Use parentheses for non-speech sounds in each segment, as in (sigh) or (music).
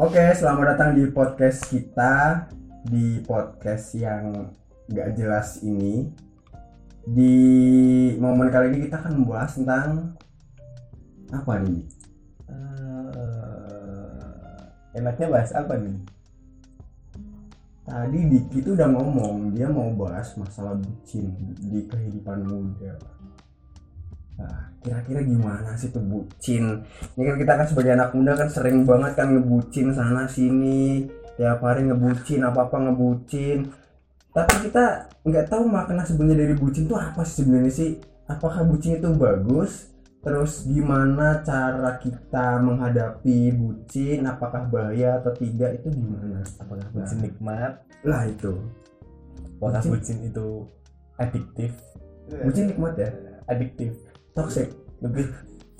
Oke, selamat datang di podcast kita di podcast yang gak jelas ini. Di momen kali ini kita akan membahas tentang apa nih? Eh, enaknya bahas apa nih? Tadi Diki tuh udah ngomong dia mau bahas masalah bucin di kehidupan muda. Nah, kira-kira gimana sih tuh bucin? Ini kan kita kan sebagai anak muda kan sering banget kan ngebucin sana sini, tiap hari ngebucin apa apa ngebucin. Tapi kita nggak tahu makna sebenarnya dari bucin itu apa sih sebenarnya sih? Apakah bucin itu bagus? Terus gimana cara kita menghadapi bucin? Apakah bahaya atau tidak? Itu gimana? Apakah bucin nikmat? Lah itu. Apakah Bucin- bucin itu adiktif? Bucin nikmat ya? Adiktif. Toxic. Lebih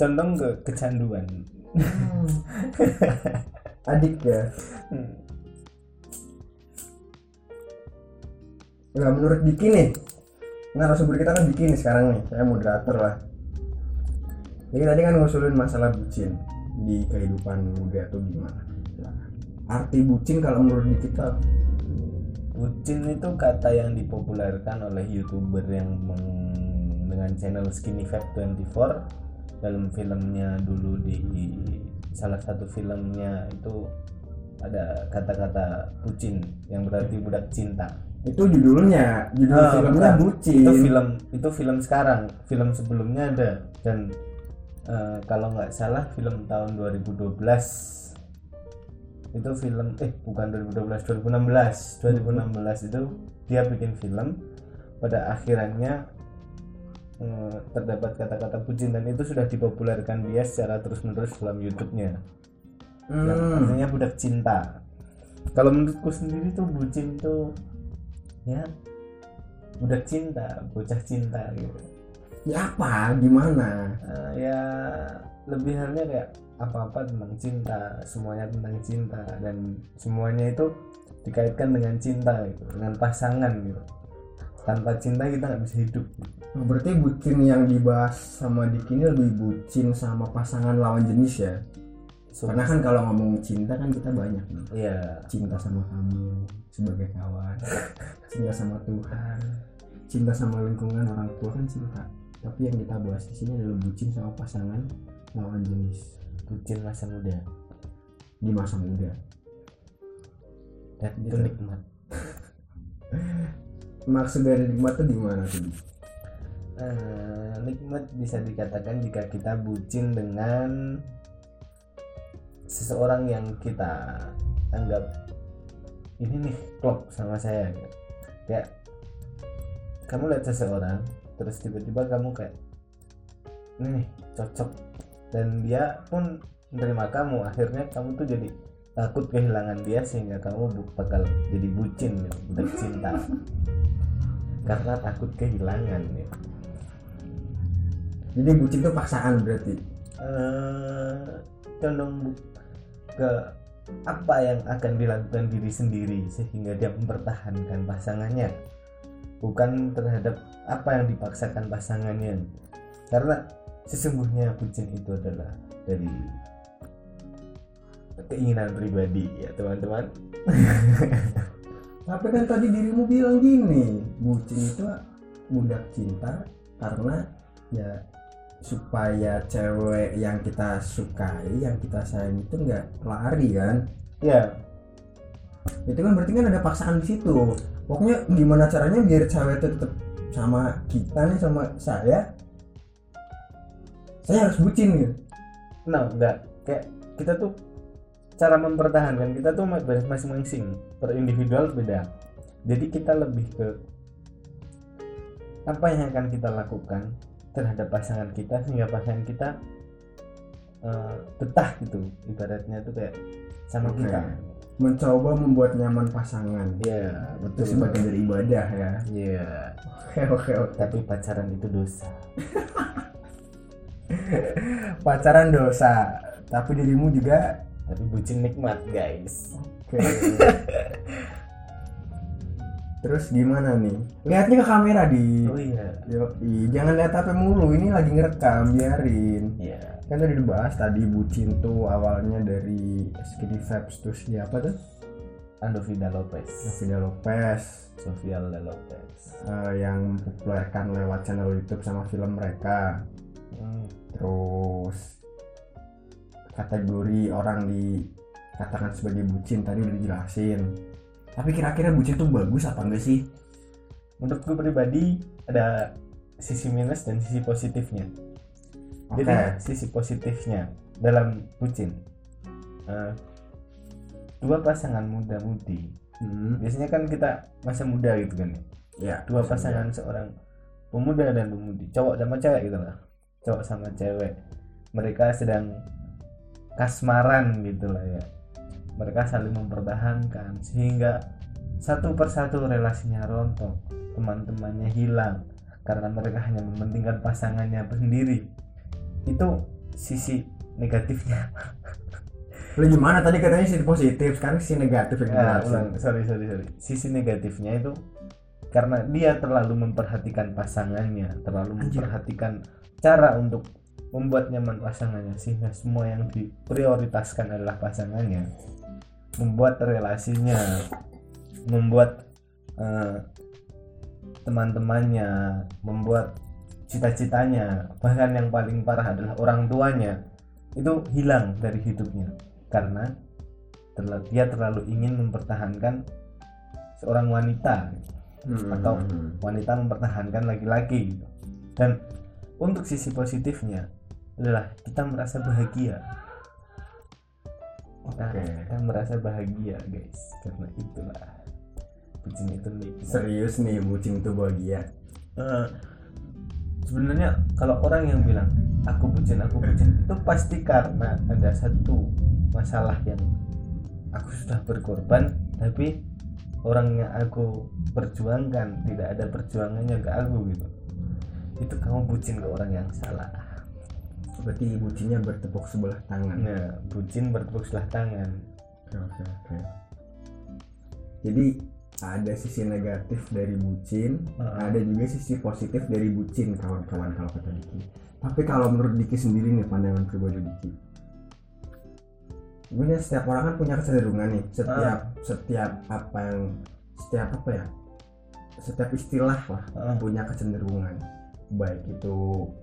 condong ke kecanduan. Adik ya. Hmm. Nah, menurut Diki nih, narasumber kita kan Diki nih sekarang nih, saya moderator lah. Jadi tadi kan ngusulin masalah bucin di kehidupan muda tuh gimana? Nah, arti bucin kalau menurut Diki tuh? Bucin itu kata yang dipopulerkan oleh youtuber yang meng- dengan channel Skinny Fat 24 dalam filmnya dulu di salah satu filmnya itu ada kata-kata bucin yang berarti budak cinta. itu judulnya, judul Ah, filmnya bukan. bucin. Itu film itu film sekarang, film sebelumnya ada dan eh, kalau nggak salah film tahun 2012 itu film eh bukan 2012 2016 2016 itu dia bikin film pada akhirannya terdapat kata-kata bucin dan itu sudah dipopulerkan dia secara terus-menerus dalam YouTube-nya yang Hmm, artinya budak cinta kalau menurutku sendiri tuh bucin tuh ya budak cinta bocah cinta gitu ya apa? Gimana? Eh, ya lebih halnya kayak apa-apa tentang cinta semuanya tentang cinta dan semuanya itu dikaitkan dengan cinta gitu dengan pasangan gitu tanpa cinta kita nggak bisa hidup gitu. Oh, Berarti bucin yang dibahas sama Diki ini lebih bucin sama pasangan lawan jenis ya? So, Karena kan kalau ngomong cinta kan kita banyak nih. iya cinta sama kamu sebagai kawan (laughs) cinta sama Tuhan cinta sama lingkungan orang tua kan cinta tapi yang kita bahas di sini adalah bucin sama pasangan lawan jenis bucin masa muda di masa muda dan itu Gitu. nikmat (laughs) maksud dari nikmat itu gimana tuh Di? Eh, nikmat bisa dikatakan jika kita bucin dengan seseorang yang kita anggap ini nih klop sama saya gitu. kayak kamu lihat seseorang terus tiba-tiba kamu kayak ini nih cocok dan dia pun menerima kamu akhirnya kamu tuh jadi takut kehilangan dia sehingga kamu bakal jadi bucin gitu, budak cinta (laughs) karena takut kehilangan gitu. Jadi bucin itu paksaan berarti? Eh condong ke apa yang akan dilakukan diri sendiri sehingga dia mempertahankan pasangannya? Bukan terhadap apa yang dipaksakan pasangannya. Karena sesungguhnya bucin itu adalah dari keinginan pribadi ya teman-teman. (laughs) Tapi kan tadi dirimu bilang gini bucin itu budak cinta karena ya supaya cewek yang kita sukai yang kita sayang itu nggak lari kan? Ya itu kan berarti kan ada paksaan di situ. Pokoknya gimana caranya biar cewek itu tetap sama kita nih sama saya? Saya harus bucin gitu. Nah enggak kayak kita tuh cara mempertahankan kita tuh mas- masing-masing. Per individual beda. Jadi kita lebih ke apa yang akan kita lakukan terhadap pasangan kita sehingga pasangan kita eh, betah gitu. Ibaratnya tuh kayak sama Oke. kita. Mencoba membuat nyaman pasangan. Iya itu sebagai dari ibadah ya. Iya. Oke oke oke. Tapi pacaran itu dosa. (laughs) Pacaran dosa tapi dirimu juga tapi bucin nikmat guys. Oke (laughs) terus gimana nih? Lihatnya ke kamera di. Oh iya. Yoi, jangan lihat HP mulu ini lagi ngerekam biarin. Iya. Kan tadi dibahas tadi bucin tuh awalnya dari Skinny Vibes terus siapa tuh? Andovida Lopez. Novia Lopez. Sofia Lopez. Eh, yang mempopulerkan lewat channel YouTube sama film mereka. Hmm. terus kategori orang dikatakan sebagai bucin tadi udah dijelasin tapi kira-kira bucin tuh bagus apa enggak sih? Menurut gue pribadi ada sisi minus dan sisi positifnya. Oke. jadi sisi positifnya dalam bucin eh, dua pasangan muda-mudi Hmm, biasanya kan kita masa muda gitu kan ya. ya dua pasangan seorang pemuda dan pemudi. Cowok sama cewek gitu lah. Cowok sama cewek. Mereka sedang kasmaran gitu lah ya mereka saling mempertahankan sehingga satu persatu relasinya rontok teman-temannya hilang karena mereka hanya mementingkan pasangannya sendiri. Itu sisi negatifnya. (laughs) Lu gimana? Tadi katanya sisi positif sekarang sisi negatif yang Ah, ulang. sorry sorry sorry. Sisi negatifnya itu karena dia terlalu memperhatikan pasangannya terlalu Anjir. memperhatikan cara untuk membuat nyaman pasangannya sehingga semua yang diprioritaskan adalah pasangannya membuat relasinya membuat eh, teman-temannya membuat cita-citanya bahkan yang paling parah adalah orang tuanya itu hilang dari hidupnya. Karena terla- dia terlalu ingin mempertahankan seorang wanita Hmm, atau wanita mempertahankan laki-laki gitu. dan untuk sisi positifnya adalah kita merasa bahagia kita, Oke. kita merasa bahagia guys karena itulah bucin itu nikmat serius nih bucin itu bahagia. Eh, sebenarnya kalau orang yang bilang aku bucin aku bucin itu pasti karena ada satu masalah yang aku sudah berkorban tapi orang yang aku perjuangkan tidak ada perjuangannya ke aku gitu. Itu kamu bucin ke orang yang salah berarti bucinnya bertepuk sebelah tangan. Nah bucin bertepuk sebelah tangan. Oke oke oke. Jadi ada sisi negatif dari bucin Heeh. ada juga sisi positif dari bucin kawan-kawan kalau kata Diki. Tapi kalau menurut Diki sendiri nih pandangan pribadi Diki. Sebenarnya setiap orang kan punya kecenderungan nih. Setiap setiap apa yang setiap apa ya? Setiap istilah lah Heeh. punya kecenderungan. Baik itu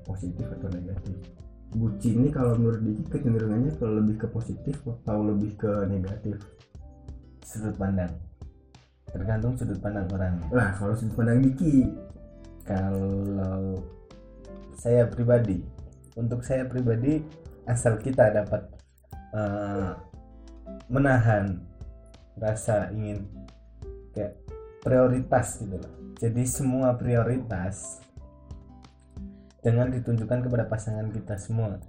positif atau negatif bucin ini kalau menurut Diki kecenderungannya ke lebih ke positif atau lebih ke negatif? Sudut pandang. Tergantung sudut pandang orang. Lah kalau sudut pandang Diki? Kalau saya pribadi untuk saya pribadi asal kita dapat eh, menahan rasa ingin kayak prioritas gitu loh. Jadi semua prioritas jangan ditunjukkan kepada pasangan kita semua.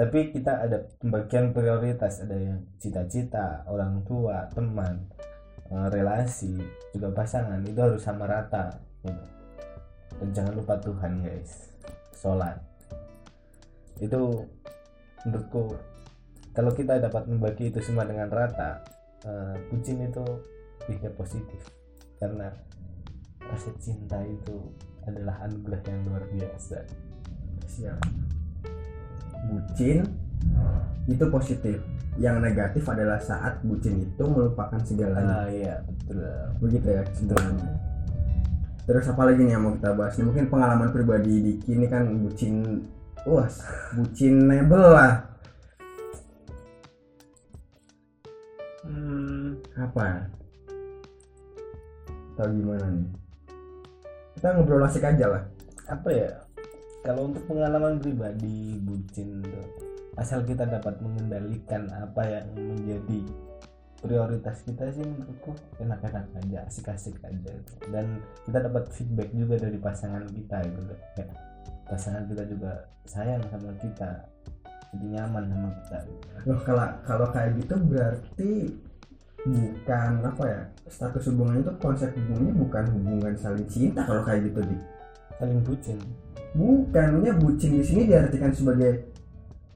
Tapi kita ada pembagian prioritas ada yang cita-cita orang tua teman eh, relasi juga pasangan itu harus sama rata gitu. Dan jangan lupa Tuhan guys. Sholat. Itu menurutku kalau kita dapat membagi itu semua dengan rata eh, bucin itu lebih positif. Karena rasa cinta itu adalah anugerah yang luar biasa siap bucin itu positif. Yang negatif adalah saat bucin itu melupakan segalanya. Ah iya betul. Begitu ya kesimpulannya terus apa lagi nih yang mau kita bahas? Mungkin pengalaman pribadi Diki ini kan bucin wah bucin nebel lah. Hmm, apa? Atau gimana nih? Kita ngobrol asik aja lah. Apa ya kalau untuk pengalaman pribadi bucin tuh asal kita dapat mengendalikan apa yang menjadi prioritas kita sih menurutku enak-enak aja asik-asik aja gitu. dan kita dapat feedback juga dari pasangan kita gitu kayak pasangan kita juga sayang sama kita jadi nyaman sama kita gitu. loh kalau kalau kayak gitu berarti bukan apa ya status hubungan itu konsep hubungannya bukan hubungan saling cinta kalau kayak gitu di saling bucin. Bukannya bucin di sini diartikan sebagai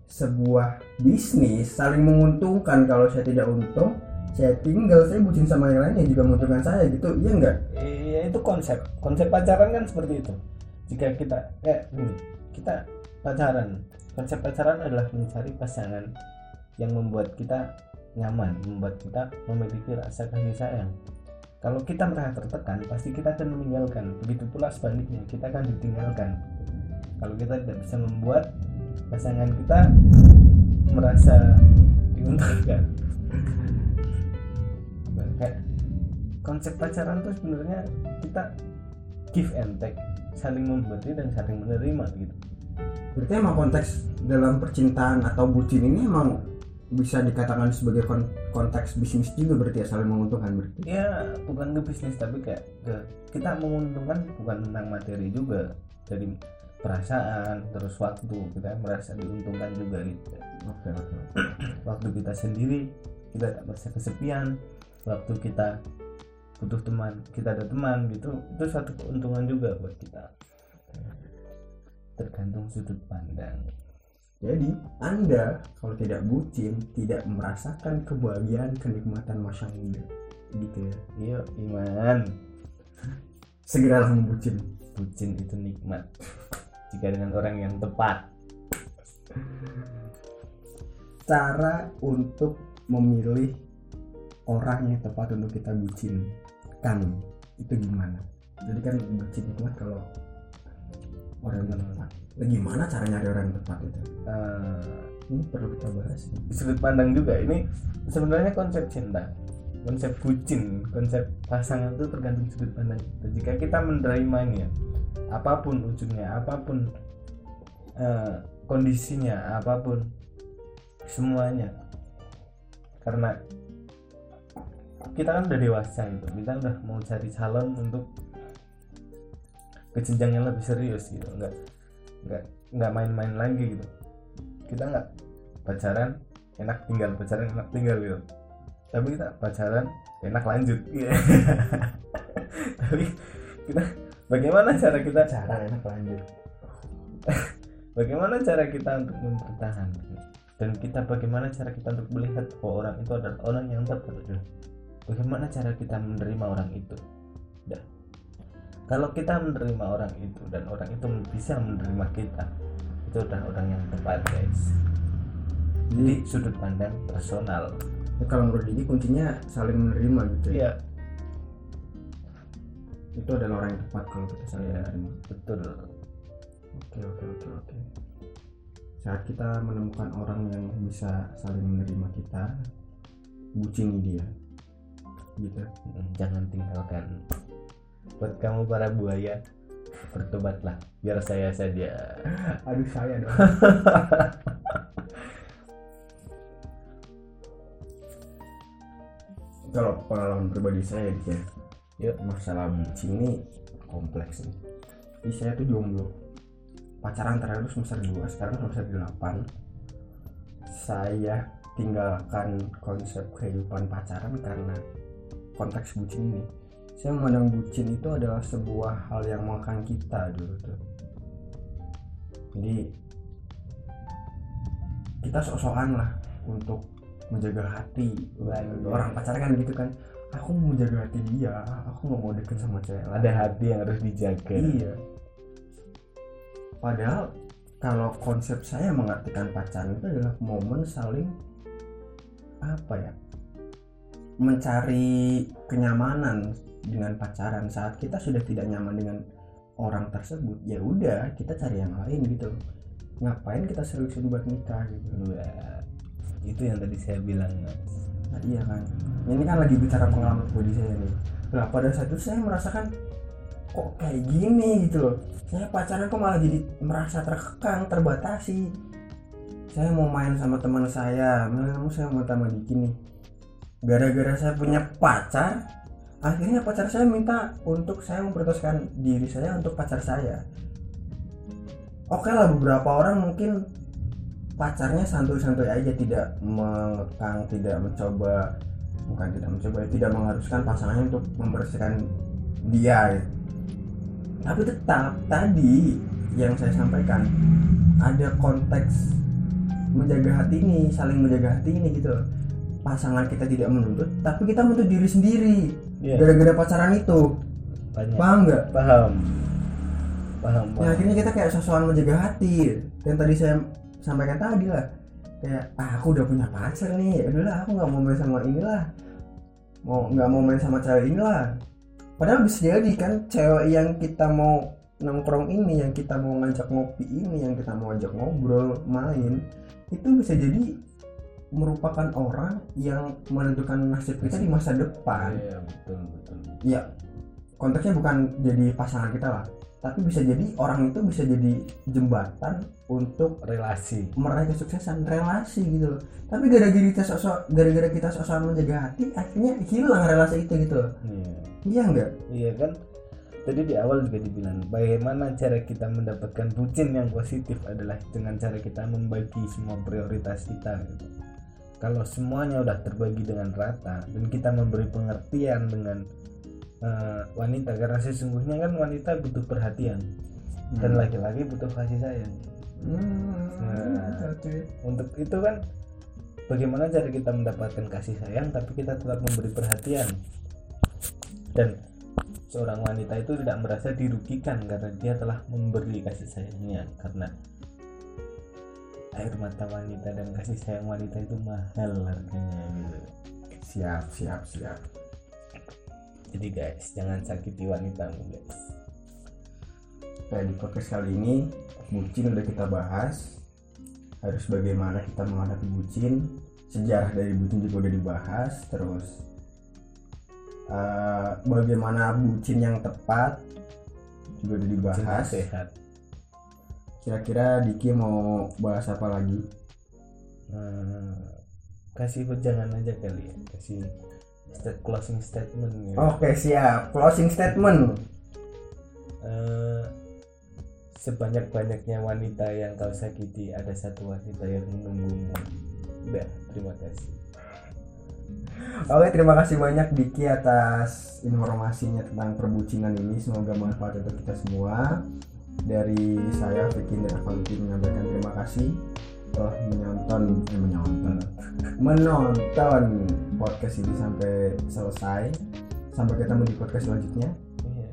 sebuah bisnis saling menguntungkan. Kalau saya tidak untung saya tinggal saya bucin sama yang lain yang juga menguntungkan saya gitu. Iya enggak iya ya itu konsep. Konsep pacaran kan seperti itu. Jika kita kayak gini kita pacaran. Konsep pacaran adalah mencari pasangan yang membuat kita nyaman membuat kita memiliki rasa kasih sayang kalau kita merasa tertekan pasti kita akan meninggalkan. Begitu pula sebaliknya kita akan ditinggalkan. Kalau kita tidak bisa membuat pasangan kita merasa diuntungkan. (laughs) Konsep pacaran tuh sebenarnya kita give and take saling memberi dan saling menerima gitu. Berarti emang konteks dalam percintaan atau bucin ini emang bisa dikatakan sebagai kon- konteks bisnis juga berarti ya saling menguntungkan berarti. Ya bukan ke bisnis tapi kayak ke kita menguntungkan bukan tentang materi juga. Jadi perasaan terus waktu kita merasa diuntungkan juga gitu. Oke oke (clears throat) waktu kita sendiri kita tak merasa kesepian. Waktu kita butuh teman kita ada teman gitu itu suatu keuntungan juga buat kita. Tergantung sudut pandang jadi anda kalau tidak bucin tidak merasakan kebahagiaan kenikmatan masa muda. Gitu ya. Iya iman. Segeralah membucin bucin. Itu nikmat. Jika dengan orang yang tepat. Cara untuk memilih orang yang tepat untuk kita bucin. Kan itu gimana? Jadi kan bucin itu kan kalau orang yang tepat. Nah, gimana cara nyari orang yang tepat itu? Eh, ini perlu kita bahas (laughs) sudut pandang juga. Ini sebenarnya konsep cinta konsep bucin konsep pasangan itu tergantung sudut pandang kita. Jika kita menerima ini ya apa pun ujungnya apa pun eh, kondisinya apa pun semuanya. Karena kita kan udah dewasa gitu. Kita udah mau cari calon untuk ke jenjang yang lebih serius gitu. Enggak enggak enggak main-main lagi gitu. Kita nggak pacaran enak tinggal pacaran enak tinggal gitu. Tapi kita pacaran enak lanjut. (laughs) Iya. tapi kita bagaimana cara kita? Cara enak lanjut. (laughs) Bagaimana cara kita untuk mempertahankan dan kita bagaimana cara kita untuk melihat bahwa orang itu adalah orang yang tepat gitu. bagaimana cara kita menerima orang itu. Kalau kita menerima orang itu dan orang itu bisa menerima kita itu udah orang yang tepat guys. Jadi sudut pandang personal. Ya, kalau menurut Diki kuncinya saling menerima gitu ya? Iya. Itu adalah orang yang tepat kalau kita saling Iya. menerima. betul. Oke oke oke oke. Saat kita menemukan orang yang bisa saling menerima kita bucini dia. Gitu. Mm, jangan tinggalkan buat kamu para buaya bertobatlah. Biar saya saja. Aduh saya dong. (laughs) Kalau pengalaman pribadi saya dia ya. Masalah bucin ini kompleks nih. Jadi saya tuh jomblo. Pacaran terakhir semester 2 sekarang semester 8 saya tinggalkan konsep kehidupan pacaran karena konteks bucin ini saya memandang bucin itu adalah sebuah hal yang makan kita dulu tuh. Jadi kita sok-sokan lah untuk menjaga hati. Waduh. orang pacaran kan gitu kan aku mau menjaga hati dia aku nggak mau deket sama cewek. Ada hati yang harus dijaga. Iya. Padahal kalau konsep saya mengartikan pacaran itu adalah momen saling apa ya mencari kenyamanan dengan pacaran saat kita sudah tidak nyaman dengan orang tersebut ya udah kita cari yang lain gitu. Ngapain kita seriusin buat nikah gitu? Wah, itu yang tadi saya bilang Mas. Nah, iya kan. Ini kan lagi bicara pengalaman pribadi saya nih. Nah pada saat itu saya merasakan kok kayak gini? gitu loh. Saya pacaran kok malah jadi merasa terkekang terbatasi. Saya mau main sama teman saya. Mau saya mau sama Diki nih gara-gara saya punya pacar akhirnya pacar saya minta untuk saya memprioritaskan diri saya untuk pacar saya oke lah beberapa orang mungkin pacarnya santuy-santuy aja tidak mengekang tidak mencoba bukan tidak mencoba ya, tidak mengharuskan pasangannya untuk membersihkan dia ya. tapi tetap tadi yang saya sampaikan ada konteks menjaga hati ini saling menjaga hati ini gitu. Pasangan kita tidak menuntut tapi kita menuntut diri sendiri. Iya. gara-gara pacaran itu. Banyak. Paham nggak? Paham. Paham ya paham. akhirnya kita kayak sosokan menjaga hati. Yang tadi saya sampaikan tadi lah. Kayak ah aku udah punya pacar nih. Ya udahlah aku nggak mau main sama inilah. Mau nggak mau main sama cewek inilah. Padahal bisa jadi kan cewek yang kita mau nongkrong ini yang kita mau ngajak ngopi ini yang kita mau ajak ngobrol main itu bisa jadi merupakan orang yang menentukan nasib kita di masa depan. Iya betul betul ya konteksnya bukan jadi pasangan kita lah tapi bisa jadi orang itu bisa jadi jembatan untuk relasi. meraih kesuksesan relasi gitu loh. Tapi gara-gara kita sosok gara-gara kita sosok menjaga hati akhirnya hilang relasi itu gitu loh. Iya. Iya enggak iya kan? Tadi di awal juga dibilang bagaimana cara kita mendapatkan bucin yang positif adalah dengan cara kita membagi semua prioritas kita gitu. Kalau semuanya udah terbagi dengan rata dan kita memberi pengertian dengan eh, wanita karena sesungguhnya kan wanita butuh perhatian dan laki-laki butuh kasih sayang. Hmm, Nah. untuk itu kan bagaimana cara kita mendapatkan kasih sayang tapi kita tetap memberi perhatian? Dan seorang wanita itu tidak merasa dirugikan karena dia telah memberi kasih sayangnya karena air mata wanita dan kasih sayang wanita itu mahal harganya gitu. Siap siap siap. Jadi guys jangan sakiti wanitamu guys. Kayak di podcast kali ini bucin udah kita bahas. Harus bagaimana kita menghadapi bucin. Sejarah dari bucin juga udah dibahas terus eh, bagaimana bucin yang tepat juga udah dibahas. sehat kira-kira Diki mau bahas apa lagi Hmm, kasih jangan aja kali ya kasih stat- closing statement ya. oke siap closing statement Eh, sebanyak-banyaknya wanita yang kau sakiti ada satu wanita yang menunggumu udah terima kasih Oke, terima kasih banyak Diki atas informasinya tentang perbucinan ini. Semoga manfaat untuk kita semua. Dari saya Vicky dan Avanti menyampaikan terima kasih telah menonton, eh, menonton, menonton podcast ini sampai selesai. Sampai ketemu di podcast selanjutnya. iya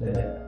Dadah.